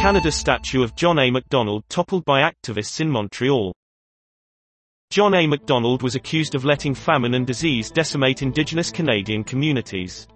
Canada statue of John A. Macdonald toppled by activists in Montreal. John A. Macdonald was accused of letting famine and disease decimate Indigenous Canadian communities.